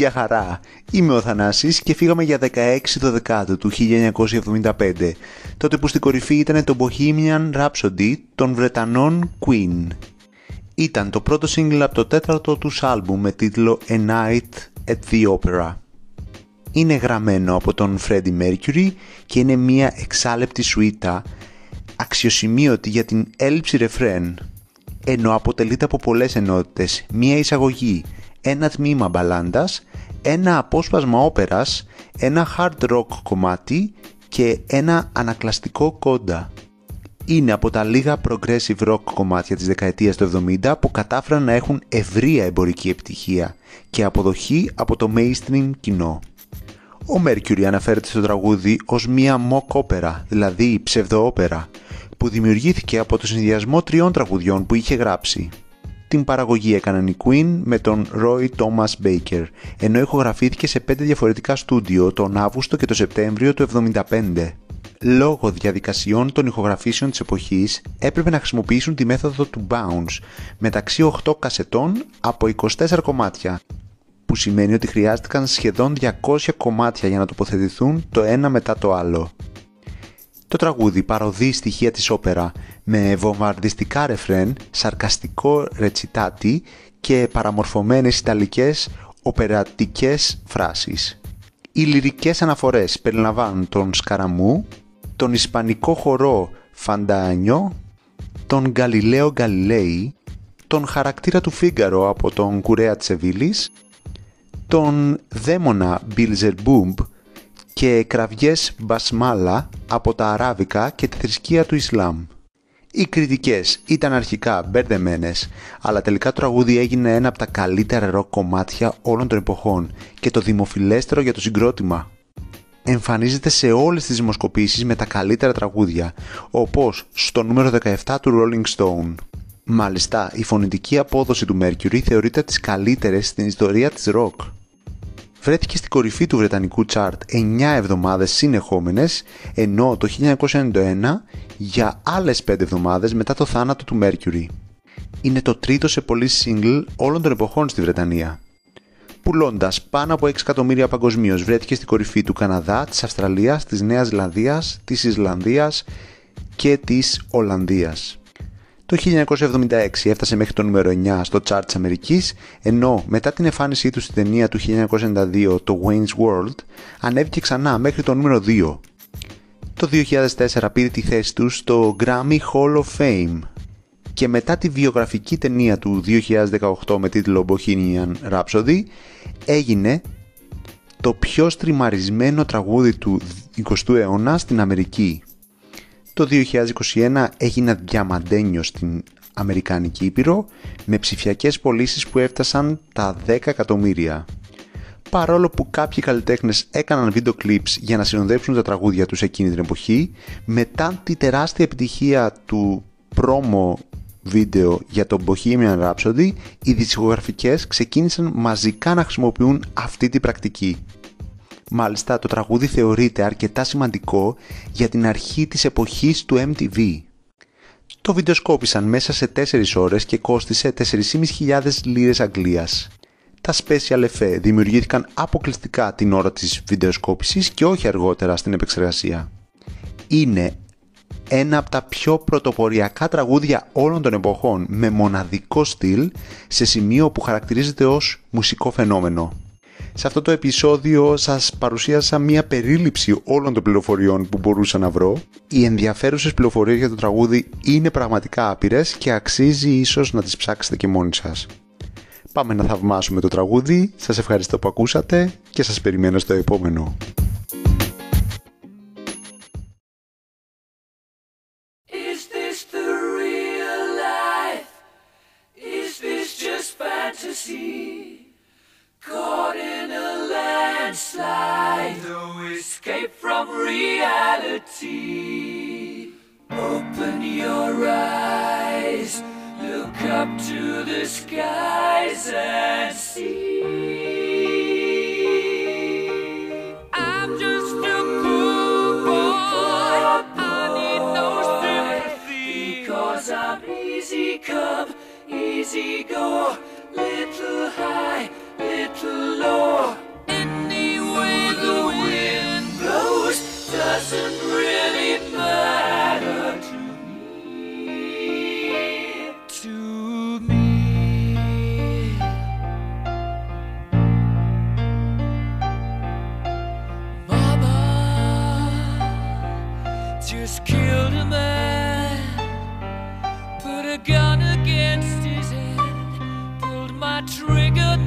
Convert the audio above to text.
Γεια χαρά, είμαι ο Θανάσης και φύγαμε για 16 το δεκάτο του 1975, τότε που στην κορυφή ήταν το Bohemian Rhapsody των Βρετανών Queen. Ήταν το πρώτο single από το τέταρτο τους άλμπουμ με τίτλο A Night at the Opera. Είναι γραμμένο από τον Freddie Mercury και είναι μια εξάλεπτη σουίτα αξιοσημείωτη για την έλλειψη ρεφρέν, ενώ αποτελείται από πολλές ενότητες, μια εισαγωγή, ένα τμήμα μπαλάντας, ένα απόσπασμα όπερας, ένα hard rock κομμάτι και ένα ανακλαστικό κόντα. Είναι από τα λίγα progressive rock κομμάτια της δεκαετίας του 70 που κατάφεραν να έχουν ευρεία εμπορική επιτυχία και αποδοχή από το mainstream κοινό. Ο Mercury αναφέρεται στο τραγούδι ως μία mock όπερα, δηλαδή ψευδοόπερα, που δημιουργήθηκε από το συνδυασμό τριών τραγουδιών που είχε γράψει. Την παραγωγή έκαναν οι Queen με τον Roy Thomas Baker, ενώ ηχογραφήθηκε σε πέντε διαφορετικά στούντιο τον Αύγουστο και τον Σεπτέμβριο του 1975. Λόγω διαδικασιών των ηχογραφήσεων της εποχής έπρεπε να χρησιμοποιήσουν τη μέθοδο του bounce μεταξύ 8 κασετών από 24 κομμάτια που σημαίνει ότι χρειάστηκαν σχεδόν 200 κομμάτια για να τοποθετηθούν το ένα μετά το άλλο. Το τραγούδι παροδεί στοιχεία της όπερα με βομβαρδιστικά ρεφρέν, σαρκαστικό ρετσιτάτι και παραμορφωμένες ιταλικές οπερατικές φράσεις. Οι λυρικές αναφορές περιλαμβάνουν τον Σκαραμού, τον Ισπανικό χορό Φαντάνιο, τον Γαλιλαίο Γκαλιλέη, τον χαρακτήρα του Φίγκαρο από τον Κουρέα Τσεβίλης, τον δαίμονα Μπιλζερμπούμπ και κραυγές Μπασμάλα από τα Αράβικα και τη θρησκεία του Ισλάμ. Οι κριτικές ήταν αρχικά μπερδεμένες, αλλά τελικά το τραγούδι έγινε ένα από τα καλύτερα ροκ κομμάτια όλων των εποχών και το δημοφιλέστερο για το συγκρότημα. Εμφανίζεται σε όλες τις δημοσκοπήσεις με τα καλύτερα τραγούδια, όπως στο νούμερο 17 του Rolling Stone. Μάλιστα, η φωνητική απόδοση του Mercury θεωρείται τις καλύτερες στην ιστορία της rock βρέθηκε στην κορυφή του Βρετανικού chart 9 εβδομάδες συνεχόμενες, ενώ το 1991 για άλλες 5 εβδομάδες μετά το θάνατο του Mercury. Είναι το τρίτο σε πωλήσει single όλων των εποχών στη Βρετανία. Πουλώντας πάνω από 6 εκατομμύρια παγκοσμίως βρέθηκε στην κορυφή του Καναδά, της Αυστραλίας, της Νέας Ζηλανδίας, της Ισλανδίας και της Ολλανδίας. Το 1976 έφτασε μέχρι το νούμερο 9 στο chart της Αμερικής, ενώ μετά την εμφάνισή του στην ταινία του 1992 το Wayne's World, ανέβηκε ξανά μέχρι το νούμερο 2. Το 2004 πήρε τη θέση του στο Grammy Hall of Fame και μετά τη βιογραφική ταινία του 2018 με τίτλο Bohemian Rhapsody έγινε το πιο στριμαρισμένο τραγούδι του 20ου αιώνα στην Αμερική. Το 2021 έγινε διαμαντένιο στην Αμερικάνικη Ήπειρο με ψηφιακές πωλήσεις που έφτασαν τα 10 εκατομμύρια. Παρόλο που κάποιοι καλλιτέχνες έκαναν βίντεο clips για να συνοδεύσουν τα τραγούδια τους εκείνη την εποχή, μετά τη τεράστια επιτυχία του promo βίντεο για το Bohemian Rhapsody, οι δισκογραφικές ξεκίνησαν μαζικά να χρησιμοποιούν αυτή την πρακτική. Μάλιστα το τραγούδι θεωρείται αρκετά σημαντικό για την αρχή της εποχής του MTV. Το βιντεοσκόπησαν μέσα σε 4 ώρες και κόστισε 4.500 λίρες Αγγλίας. Τα special effects δημιουργήθηκαν αποκλειστικά την ώρα της βιντεοσκόπησης και όχι αργότερα στην επεξεργασία. Είναι ένα από τα πιο πρωτοποριακά τραγούδια όλων των εποχών με μοναδικό στυλ σε σημείο που χαρακτηρίζεται ως μουσικό φαινόμενο. Σε αυτό το επεισόδιο σας παρουσίασα μία περίληψη όλων των πληροφοριών που μπορούσα να βρω. Οι ενδιαφέρουσες πληροφορίες για το τραγούδι είναι πραγματικά άπειρες και αξίζει ίσως να τις ψάξετε και μόνοι σας. Πάμε να θαυμάσουμε το τραγούδι, σας ευχαριστώ που ακούσατε και σας περιμένω στο επόμενο. Caught in a landslide, no escape from reality. Open your eyes, look up to the skies and see. triggered